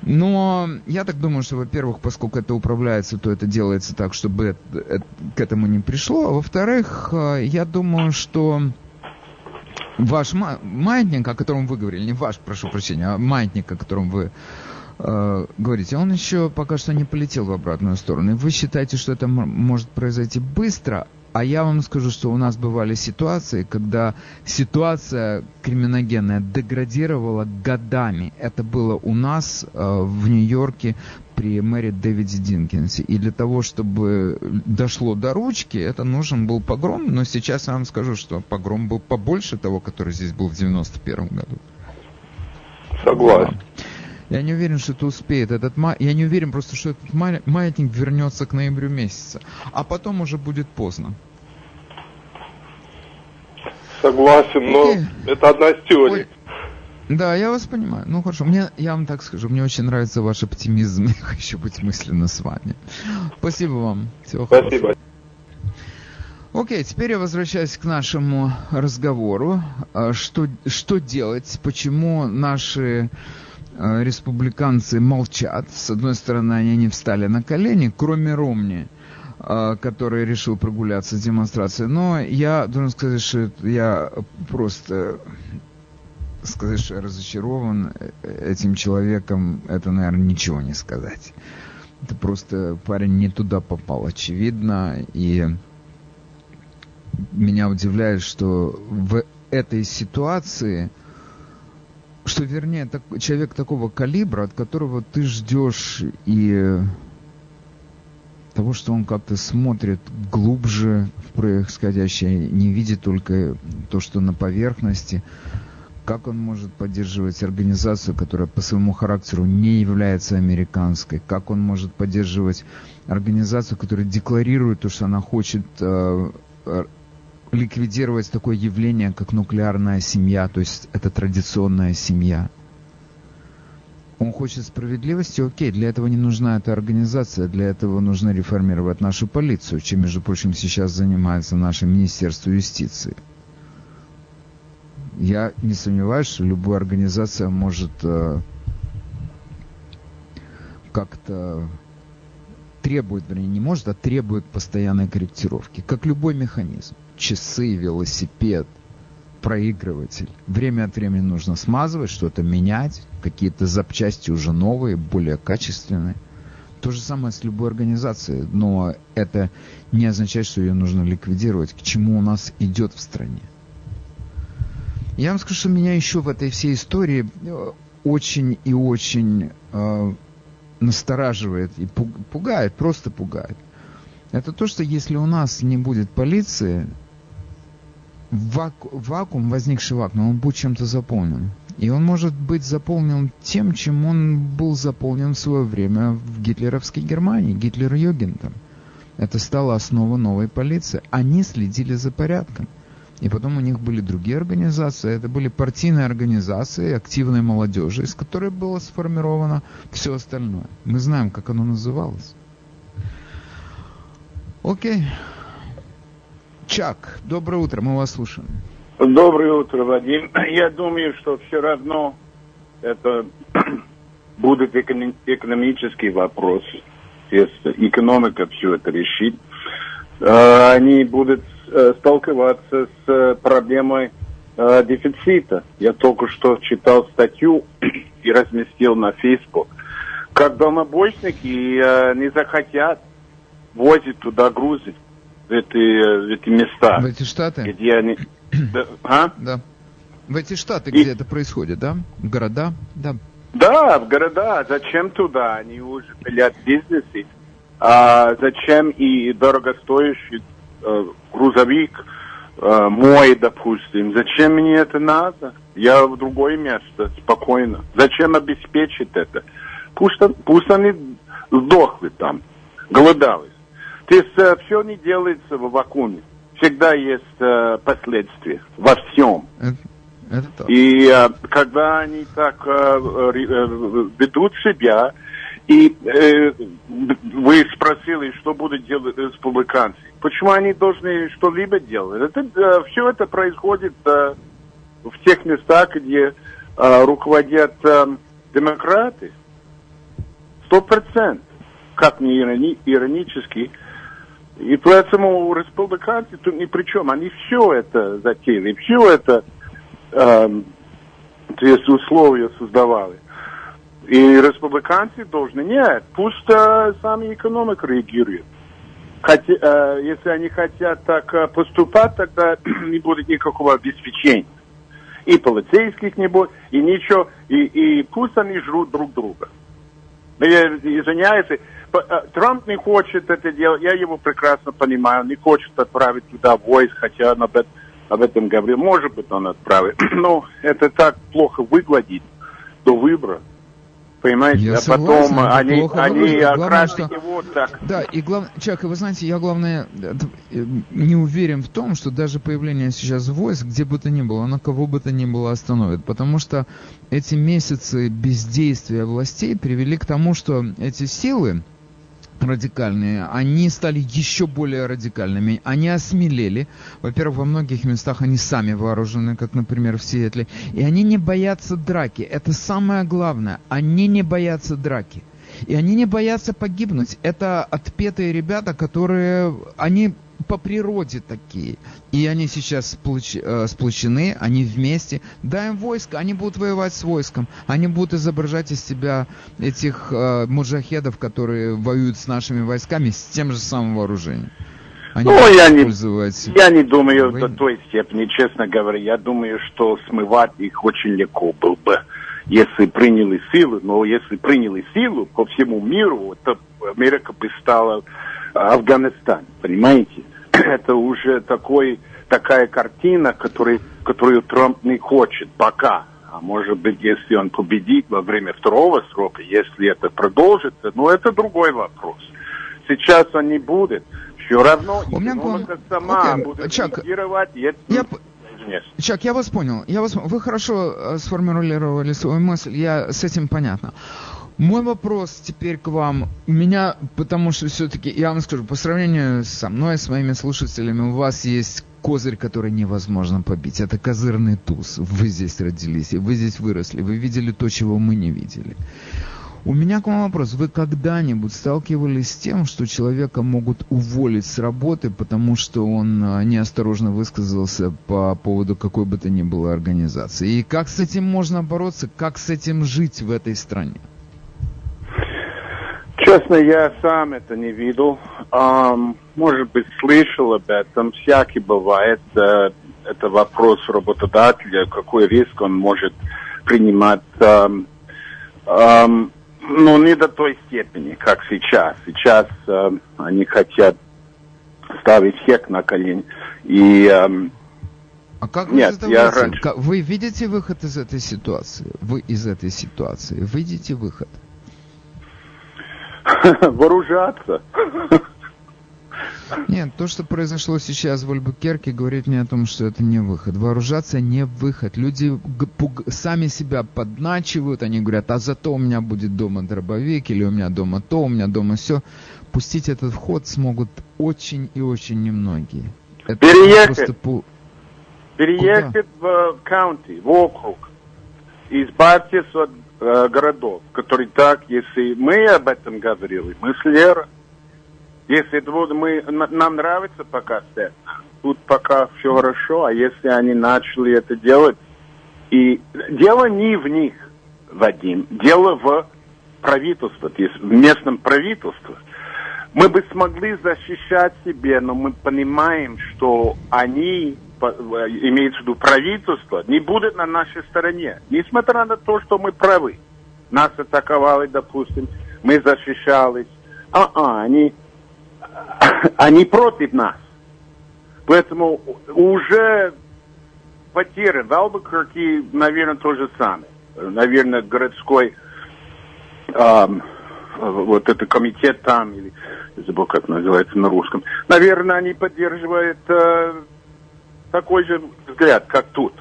Но я так думаю, что, во-первых, поскольку это управляется, то это делается так, чтобы это, к этому не пришло. А во-вторых, э, я думаю, что ваш маятник, о котором вы говорили, не ваш, прошу прощения, а маятник, о котором вы э, говорите, он еще пока что не полетел в обратную сторону. И вы считаете, что это может произойти быстро, а я вам скажу, что у нас бывали ситуации, когда ситуация криминогенная деградировала годами. Это было у нас э, в Нью-Йорке при мэре Дэвиде Динкинсе. И для того, чтобы дошло до ручки, это нужен был погром. Но сейчас я вам скажу, что погром был побольше того, который здесь был в 91 году. Согласен. Я не уверен, что это успеет. Этот ма... Я не уверен просто, что этот маятник вернется к ноябрю месяца. А потом уже будет поздно. Согласен, но okay. это одна из теорий. Ой. Да, я вас понимаю. Ну хорошо, мне, я вам так скажу, мне очень нравится ваш оптимизм. Я хочу быть мысленно с вами. Спасибо вам. Всего Спасибо. хорошего. Окей, теперь я возвращаюсь к нашему разговору. А, что, что делать? Почему наши республиканцы молчат. С одной стороны, они не встали на колени, кроме Ромни, э, который решил прогуляться с демонстрацией. Но я должен сказать, что я просто сказать, что я разочарован этим человеком, это, наверное, ничего не сказать. Это просто парень не туда попал, очевидно. И меня удивляет, что в этой ситуации что, вернее, так, человек такого калибра, от которого ты ждешь и того, что он как-то смотрит глубже в происходящее, не видит только то, что на поверхности, как он может поддерживать организацию, которая по своему характеру не является американской, как он может поддерживать организацию, которая декларирует то, что она хочет э, ликвидировать такое явление, как нуклеарная семья, то есть это традиционная семья. Он хочет справедливости, окей, для этого не нужна эта организация, для этого нужно реформировать нашу полицию, чем, между прочим, сейчас занимается наше Министерство юстиции. Я не сомневаюсь, что любая организация может э, как-то требует, вернее, не может, а требует постоянной корректировки, как любой механизм часы, велосипед, проигрыватель. Время от времени нужно смазывать, что-то менять, какие-то запчасти уже новые, более качественные. То же самое с любой организацией, но это не означает, что ее нужно ликвидировать, к чему у нас идет в стране. Я вам скажу, что меня еще в этой всей истории э, очень и очень э, настораживает и пугает, просто пугает. Это то, что если у нас не будет полиции, ваку- вакуум, возникший вакуум, он будет чем-то заполнен. И он может быть заполнен тем, чем он был заполнен в свое время в гитлеровской Германии, Гитлер-Югентом. Это стало основой новой полиции. Они следили за порядком. И потом у них были другие организации. Это были партийные организации активной молодежи, из которой было сформировано все остальное. Мы знаем, как оно называлось. Окей. Чак, доброе утро, мы вас слушаем. Доброе утро, Вадим. Я думаю, что все равно это будет экономический вопрос. Если экономика все это решит, э, они будут э, сталкиваться с э, проблемой дефицита. Я только что читал статью и разместил на Facebook. Как дальнобойщики не захотят возят туда грузы, в эти, в эти места. В эти штаты? Где они... да, а? Да. В эти штаты, И- где это происходит, да? В города? Да. Да, в города. Зачем туда? Они уже пилят бизнесы. А зачем и дорогостоящий э, грузовик э, мой, допустим? Зачем мне это надо? Я в другое место, спокойно. Зачем обеспечить это? Пусть, пусть они сдохли там, голодались. То есть все не делается в вакууме. Всегда есть э, последствия во всем. Это, это так. И э, когда они так э, ведут себя, и э, вы спросили, что будут делать республиканцы, почему они должны что-либо делать? Это, все это происходит э, в тех местах, где э, руководят э, демократы. Сто процентов, как ни ирони- иронически. И поэтому республиканцы тут ни при чем. Они все это затеяли, все это эм, то есть условия создавали. И республиканцы должны, нет, пусть э, сами экономика реагирует. Хотя, э, если они хотят так э, поступать, тогда не будет никакого обеспечения. И полицейских не будет, и ничего, и, и пусть они жрут друг друга. Я извиняюсь, э, Трамп не хочет это делать, я его прекрасно понимаю, не хочет отправить туда войск, хотя он об, эт- об этом говорил, может быть, он отправит, но это так плохо выгладит до выбора, понимаете, Я а согласен, потом они, плохо они выглядит. Окрасят что- его так. Да, и главное, Чак, и вы знаете, я главное э, э, не уверен в том, что даже появление сейчас войск, где бы то ни было, оно кого бы то ни было остановит. Потому что эти месяцы бездействия властей привели к тому, что эти силы радикальные, они стали еще более радикальными. Они осмелели. Во-первых, во многих местах они сами вооружены, как, например, в Сиэтле. И они не боятся драки. Это самое главное. Они не боятся драки. И они не боятся погибнуть. Это отпетые ребята, которые... Они по природе такие. И они сейчас сплоч- э, сплочены, они вместе. Дай им войско, они будут воевать с войском. Они будут изображать из себя этих э, муджахедов, которые воюют с нашими войсками с тем же самым вооружением. Они Ну, я не-. Я не думаю Вы- до той степени, честно говоря. Я думаю, что смывать их очень легко было бы, если приняли силу. Но если приняли силу по всему миру, то Америка бы стала Афганистан, понимаете? Это уже такой, такая картина, который, которую Трамп не хочет пока. А может быть, если он победит во время второго срока, если это продолжится, ну это другой вопрос. Сейчас он не будет. Все равно У меня сама Окей, будет Чак, реагировать. и это- я Извиняюсь. Чак, я вас понял. Я вас... Вы хорошо э, сформулировали свою мысль. Я с этим понятно. Мой вопрос теперь к вам. У меня, потому что все-таки, я вам скажу, по сравнению со мной, с моими слушателями, у вас есть козырь, который невозможно побить. Это козырный туз. Вы здесь родились, и вы здесь выросли. Вы видели то, чего мы не видели. У меня к вам вопрос. Вы когда-нибудь сталкивались с тем, что человека могут уволить с работы, потому что он а, неосторожно высказался по поводу какой бы то ни было организации? И как с этим можно бороться? Как с этим жить в этой стране? Честно, я сам это не видел. Ам, может быть, слышал об этом. Всякий бывает. Э, Это вопрос работодателя, какой риск он может принимать. Ам, ам, но не до той степени, как сейчас. Сейчас ам, они хотят ставить всех на колени. И ам, А как Нет, вы я раньше- Вы видите выход из этой ситуации? Вы из этой ситуации видите выход? вооружаться. Нет, то, что произошло сейчас в Альбукерке, говорит мне о том, что это не выход. Вооружаться не выход. Люди сами себя подначивают, они говорят, а зато у меня будет дома дробовик, или у меня дома то, у меня дома все. Пустить этот вход смогут очень и очень немногие. Это Переехать. просто пу- переехать в каунти, в округ, избавьтесь от э, городов, которые так, если мы об этом говорили, мы с Лера, если вот мы, нам нравится пока Стэн, тут пока все хорошо, а если они начали это делать, и дело не в них, Вадим, дело в правительстве, в местном правительстве. мы бы смогли защищать себя, но мы понимаем, что они, имеется в виду правительство, не будут на нашей стороне. Несмотря на то, что мы правы. Нас атаковали, допустим, мы защищались. А-а, они, они против нас. Поэтому уже потерян. В Албукерке, наверное, то же самое. Наверное, городской эм, вот это комитет там, или забыл, как называется на русском. Наверное, они поддерживают э, такой же взгляд, как тут.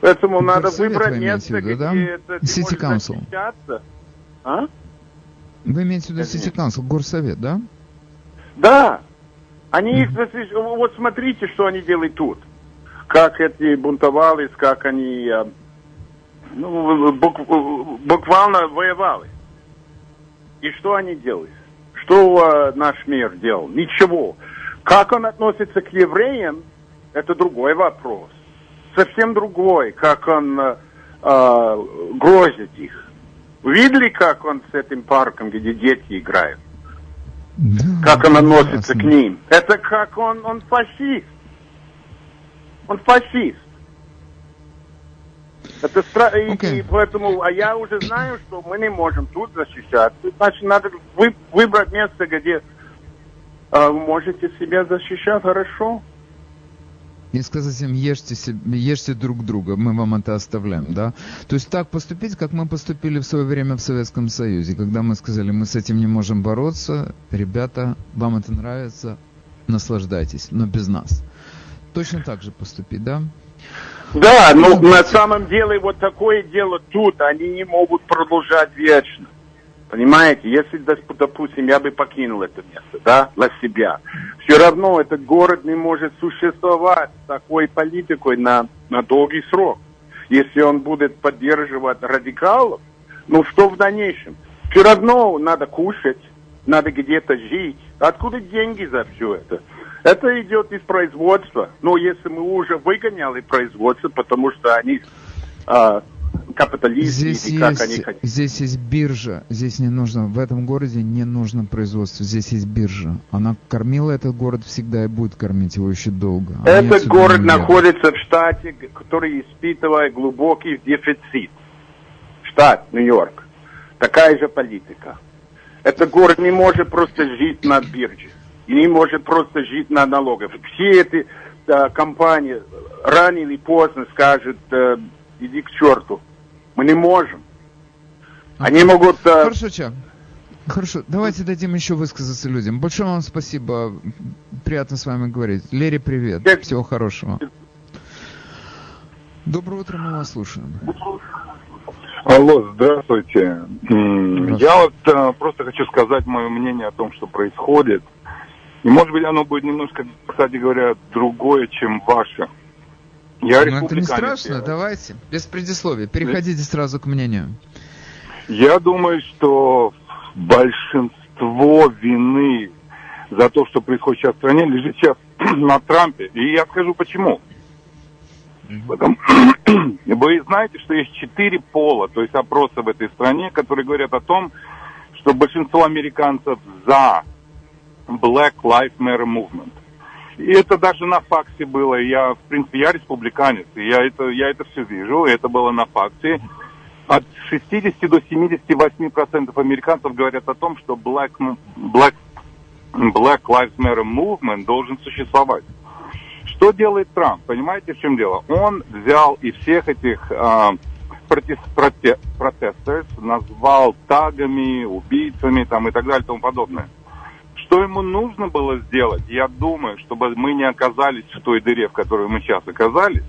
Поэтому ну, надо выбрать место, виду, да? где это City Council. А? Вы имеете в виду City Council, горсовет, да? Да. Они их, вот смотрите, что они делают тут. Как эти бунтовались, как они э, ну, буквально воевали. И что они делают? Что э, наш мир делал? Ничего. Как он относится к евреям, это другой вопрос. Совсем другой, как он э, э, грозит их. Видели, как он с этим парком, где дети играют? Да, как он относится ясно. к ним? Это как он, он фашист. Он фашист. Это стра... okay. и, и поэтому, а я уже знаю, что мы не можем тут защищаться. Значит, надо вы, выбрать место, где э, можете себя защищать хорошо. И сказать им, ешьте, ешьте друг друга, мы вам это оставляем, да? То есть так поступить, как мы поступили в свое время в Советском Союзе, когда мы сказали, мы с этим не можем бороться, ребята, вам это нравится, наслаждайтесь, но без нас. Точно так же поступить, да? Да, но ну, на самом деле вот такое дело тут, они не могут продолжать вечно. Понимаете, если, допустим, я бы покинул это место, да, для себя, все равно этот город не может существовать с такой политикой на, на долгий срок. Если он будет поддерживать радикалов, ну что в дальнейшем? Все равно надо кушать, надо где-то жить. Откуда деньги за все это? Это идет из производства. Но если мы уже выгоняли производство, потому что они а, капиталисты, здесь или как есть, они хотят. Здесь есть биржа. Здесь не нужно, в этом городе не нужно производство. Здесь есть биржа. Она кормила этот город всегда и будет кормить его еще долго. Они этот город находится в штате, который испытывает глубокий дефицит. Штат Нью-Йорк. Такая же политика. Этот город не может просто жить на бирже и не может просто жить на налогах. Все эти э, компании рано или поздно скажут, э, иди к черту. Мы не можем. Они могут... Э... Хорошо, Чак. Хорошо, давайте дадим еще высказаться людям. Большое вам спасибо. Приятно с вами говорить. Лере, привет. Всего хорошего. Доброе утро, мы вас слушаем. Алло, здравствуйте. здравствуйте. Я вот э, просто хочу сказать мое мнение о том, что происходит. И может быть оно будет немножко, кстати говоря, другое, чем ваше. Я ну, это не страшно, я... давайте, без предисловия, переходите сразу к мнению. Я думаю, что большинство вины за то, что происходит сейчас в стране, лежит сейчас на Трампе. И я скажу почему. Потому, вы знаете, что есть четыре пола, то есть опросы в этой стране, которые говорят о том, что большинство американцев за Black Lives Matter Movement. И это даже на факсе было. Я, в принципе, я республиканец, и я это, я это все вижу, и это было на факсе. От 60 до 78 процентов американцев говорят о том, что Black, Black, Black Lives Matter Movement должен существовать. Что делает Трамп? Понимаете, в чем дело? Он взял и всех этих э, протест, проте, протестеров назвал тагами, убийцами там, и так далее и тому подобное. Что ему нужно было сделать, я думаю, чтобы мы не оказались в той дыре, в которой мы сейчас оказались,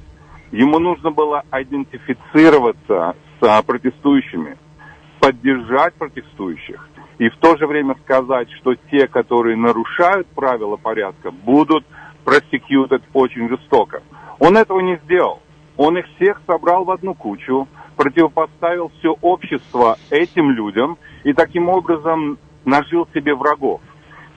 ему нужно было идентифицироваться с а, протестующими, поддержать протестующих и в то же время сказать, что те, которые нарушают правила порядка, будут просекьютед очень жестоко. Он этого не сделал. Он их всех собрал в одну кучу, противопоставил все общество этим людям и таким образом нажил себе врагов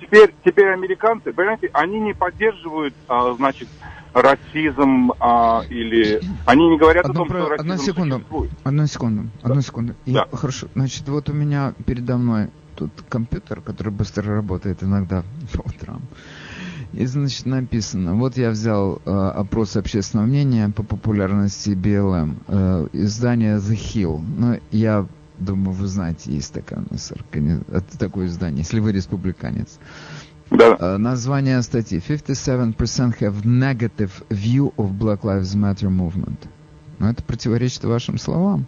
теперь, теперь американцы, понимаете, они не поддерживают, а, значит, расизм а, или они не говорят одну, о том, про... что расизм одну секунду, существует. Одну секунду, одну секунду. Да. Я, хорошо, значит, вот у меня передо мной тут компьютер, который быстро работает иногда по утрам. И, значит, написано, вот я взял э, опрос общественного мнения по популярности BLM, э, издание The Hill. Ну, я думаю, вы знаете, есть такое у нас органи... такое издание, если вы республиканец. Да. Э, название статьи 57% have negative view of Black Lives Matter movement. Но это противоречит вашим словам.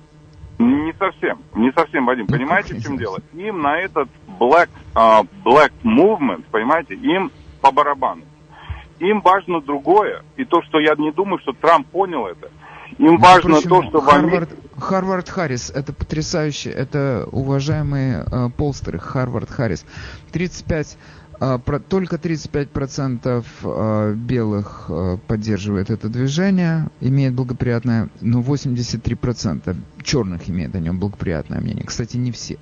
Не совсем, не совсем, Вадим. Ну, понимаете, в чем дело? Им на этот black, а, black movement, понимаете, им по барабану. Им важно другое. И то, что я не думаю, что Трамп понял это. Им Между важно то, что Харвард, Америке... Харвард Харрис, это потрясающе, это уважаемые э, полстеры, Харвард Харрис. 35, э, про, только 35% э, белых э, поддерживает это движение, имеет благоприятное, но 83% черных имеет о нем благоприятное мнение. Кстати, не все.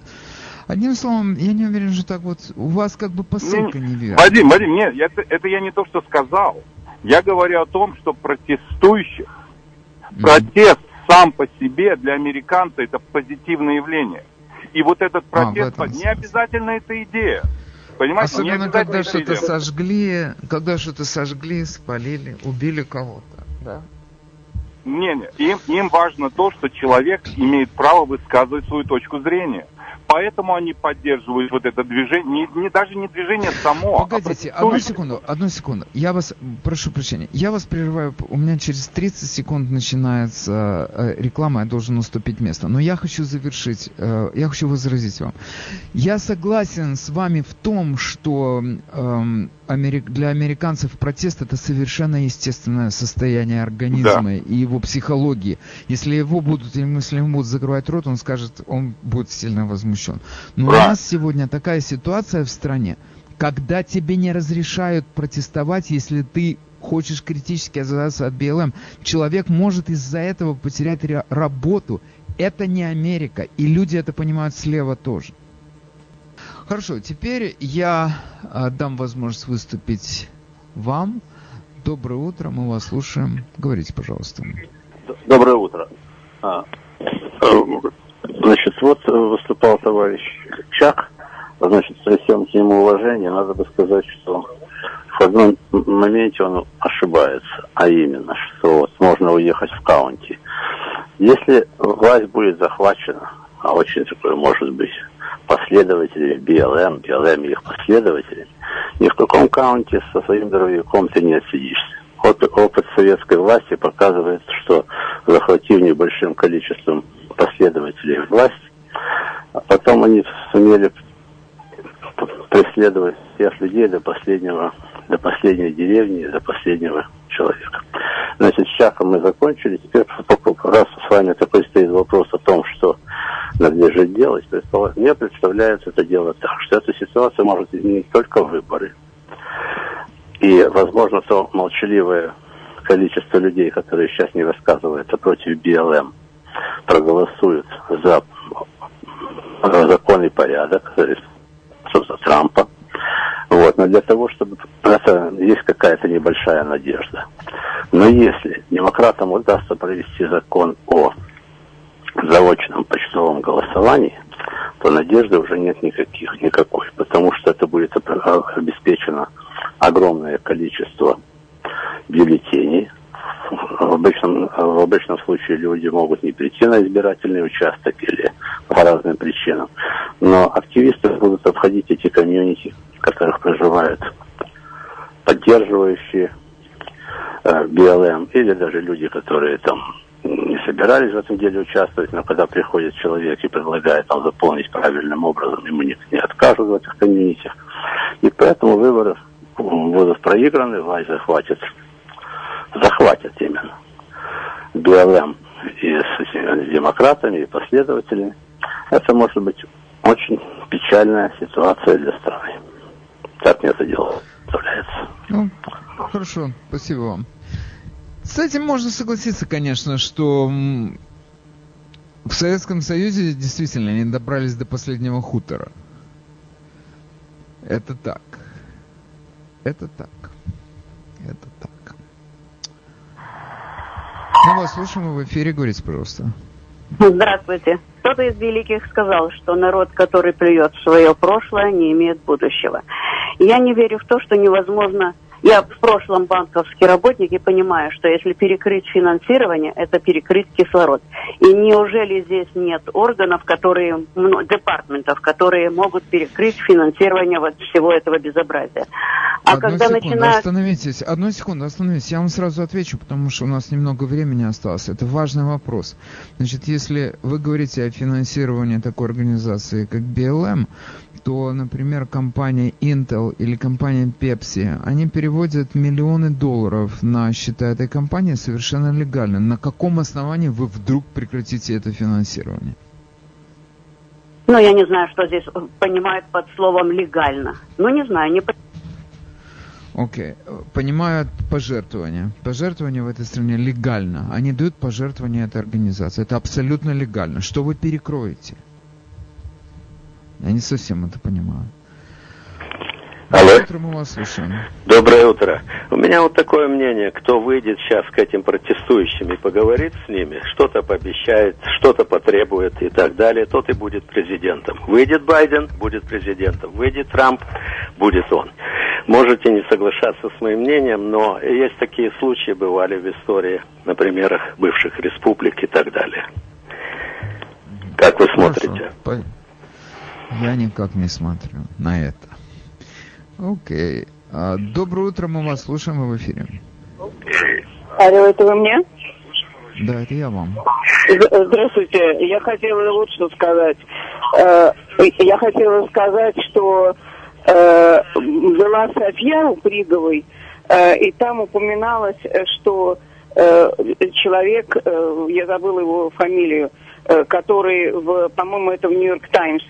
Одним словом, я не уверен, что так вот, у вас как бы посылка Ну, неверная. Вадим, Вадим, нет, это, это я не то, что сказал. Я говорю о том, что протестующих. Протест сам по себе для американца это позитивное явление. И вот этот А, протест, этом не обязательно это идея. Понимаете, не Особенно, когда что-то сожгли, когда что-то сожгли, спалили, убили кого-то. Да. Не-не, им, им важно то, что человек имеет право высказывать свою точку зрения. Поэтому они поддерживают вот это движение, не, не- даже не движение само, а Погодите, одну протестующих. секунду, одну секунду. Я вас, прошу прощения, я вас прерываю. У меня через 30 секунд начинается э, реклама, я должен уступить место. Но я хочу завершить, э, я хочу возразить вам. Я согласен с вами в том, что эм, для американцев протест это совершенно естественное состояние организма и его психологии. Если его будут, если ему будут закрывать рот, он скажет, он будет сильно возмущен. Но у Да. нас сегодня такая ситуация в стране, когда тебе не разрешают протестовать, если ты хочешь критически отзываться от БЛМ, человек может из-за этого потерять работу. Это не Америка, и люди это понимают слева тоже. Хорошо, теперь я а, дам возможность выступить вам. Доброе утро, мы вас слушаем. Говорите, пожалуйста. Доброе утро. А, э, значит, вот э, выступал товарищ Чак. Значит, при всем к нему уважении, надо бы сказать, что в одном моменте он ошибается, а именно, что вот можно уехать в каунти. Если власть будет захвачена, а очень такое может быть, последователи БЛМ, БЛМ их последователи, ни в каком каунте со своим дровяком ты не отсидишься. Опыт, опыт советской власти показывает, что захватив небольшим количеством последователей власть, а потом они сумели преследовать всех людей до последнего, до последней деревни, до последнего человека. Значит, с Чаком мы закончили. Теперь, раз с вами такой стоит вопрос о том, что надлежит делать, мне представляется это дело так, что эта ситуация может изменить только выборы. И, возможно, то молчаливое количество людей, которые сейчас не высказываются против БЛМ, проголосуют за законный порядок, собственно, Трампа. Вот. Но для того, чтобы... Это есть какая-то небольшая надежда. Но если демократам удастся провести закон о заочном почтовом голосовании, то надежды уже нет никаких, никакой, потому что это будет опро- обеспечено огромное количество бюллетеней. В обычном, в обычном случае люди могут не прийти на избирательный участок или по разным причинам. Но активисты будут обходить эти комьюнити, в которых проживают поддерживающие э, БЛМ или даже люди, которые там не собирались в этом деле участвовать, но когда приходит человек и предлагает там заполнить правильным образом, ему не, не откажут в этих комьюнити. И поэтому выборы будут проиграны, власть захватит, захватит именно БЛМ и с, с демократами, и последователями. Это может быть очень печальная ситуация для страны. Так мне это дело представляется. Ну, хорошо, спасибо вам. С этим можно согласиться, конечно, что в Советском Союзе действительно не добрались до последнего хутора. Это так. Это так. Это так. Мы вас слушаем, вы в эфире, говорите, пожалуйста. Здравствуйте. кто-то из великих сказал, что народ, который плюет в свое прошлое, не имеет будущего. Я не верю в то, что невозможно я в прошлом банковский работник и понимаю, что если перекрыть финансирование, это перекрыть кислород. И неужели здесь нет органов, которые, департаментов, которые могут перекрыть финансирование вот всего этого безобразия? А Одну когда секунду, начинают... остановитесь, одну секунду, остановитесь. Я вам сразу отвечу, потому что у нас немного времени осталось. Это важный вопрос. Значит, если вы говорите о финансировании такой организации, как BLM, то, например, компания Intel или компания Pepsi, они переводят миллионы долларов на счета этой компании совершенно легально. На каком основании вы вдруг прекратите это финансирование? Ну, я не знаю, что здесь понимают под словом легально. Ну, не знаю, не Окей. Okay. Понимают пожертвования. Пожертвования в этой стране легально. Они дают пожертвования этой организации. Это абсолютно легально. Что вы перекроете? Я не совсем это понимаю. Алло. Доброе утро, мы вас слушаем. Доброе утро. У меня вот такое мнение, кто выйдет сейчас к этим протестующим и поговорит с ними, что-то пообещает, что-то потребует и так далее, тот и будет президентом. Выйдет Байден, будет президентом. Выйдет Трамп, будет он. Можете не соглашаться с моим мнением, но есть такие случаи, бывали в истории на примерах бывших республик и так далее. Как вы смотрите? Я никак не смотрю на это. Окей. А, доброе утро, мы вас слушаем, мы в эфире. Алло, это вы мне? Да, это я вам. Здравствуйте. Я хотела вот что сказать. Э, я хотела сказать, что э, была статья у Приговой, э, и там упоминалось, что человек, я забыла его фамилию, который, в, по-моему, это в Нью-Йорк Таймс,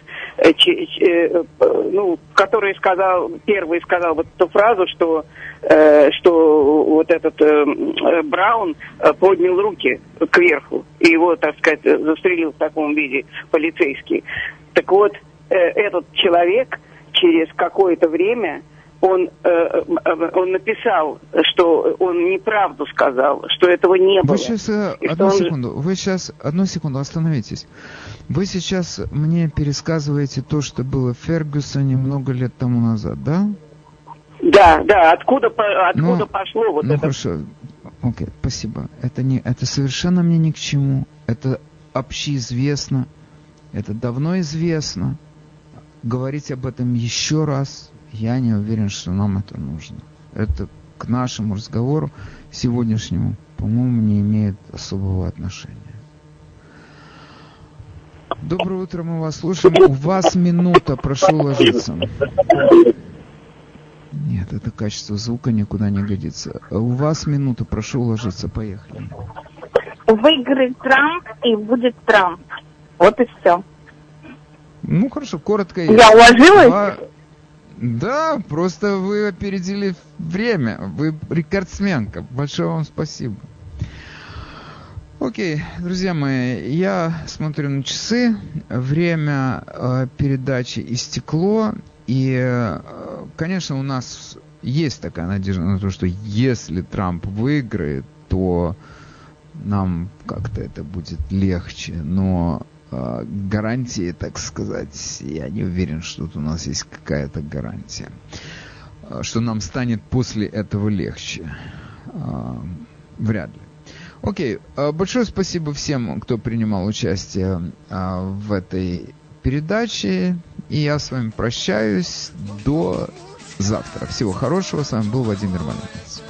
ну, который сказал, первый сказал вот эту фразу, что, э, что вот этот Браун поднял руки кверху, и его, так сказать, застрелил в таком виде полицейский. Так вот, этот человек через какое-то время он, э, он написал, что он неправду сказал, что этого не было. Вы сейчас, одну он... секунду, вы сейчас, одну секунду, остановитесь. Вы сейчас мне пересказываете то, что было в Фергюсоне много лет тому назад, да? Да, да, откуда, откуда ну, пошло вот ну, это? хорошо, окей, спасибо. Это, не, это совершенно мне ни к чему. Это общеизвестно, это давно известно. Говорить об этом еще раз, я не уверен, что нам это нужно. Это к нашему разговору сегодняшнему, по-моему, не имеет особого отношения. Доброе утро, мы вас слушаем. У вас минута, прошу ложиться. Нет, это качество звука никуда не годится. У вас минута, прошу ложиться. Поехали. Выиграет Трамп и будет Трамп. Вот и все. Ну хорошо, коротко. Я уложилась? Два... Да, просто вы опередили время. Вы рекордсменка. Большое вам спасибо. Окей, друзья мои, я смотрю на часы, время э, передачи истекло, и, э, конечно, у нас есть такая надежда на то, что если Трамп выиграет, то нам как-то это будет легче, но гарантии, так сказать, я не уверен, что тут у нас есть какая-то гарантия, э, что нам станет после этого легче. Э, вряд ли. Окей, большое спасибо всем, кто принимал участие в этой передаче. И я с вами прощаюсь до завтра. Всего хорошего. С вами был Владимир Малинец.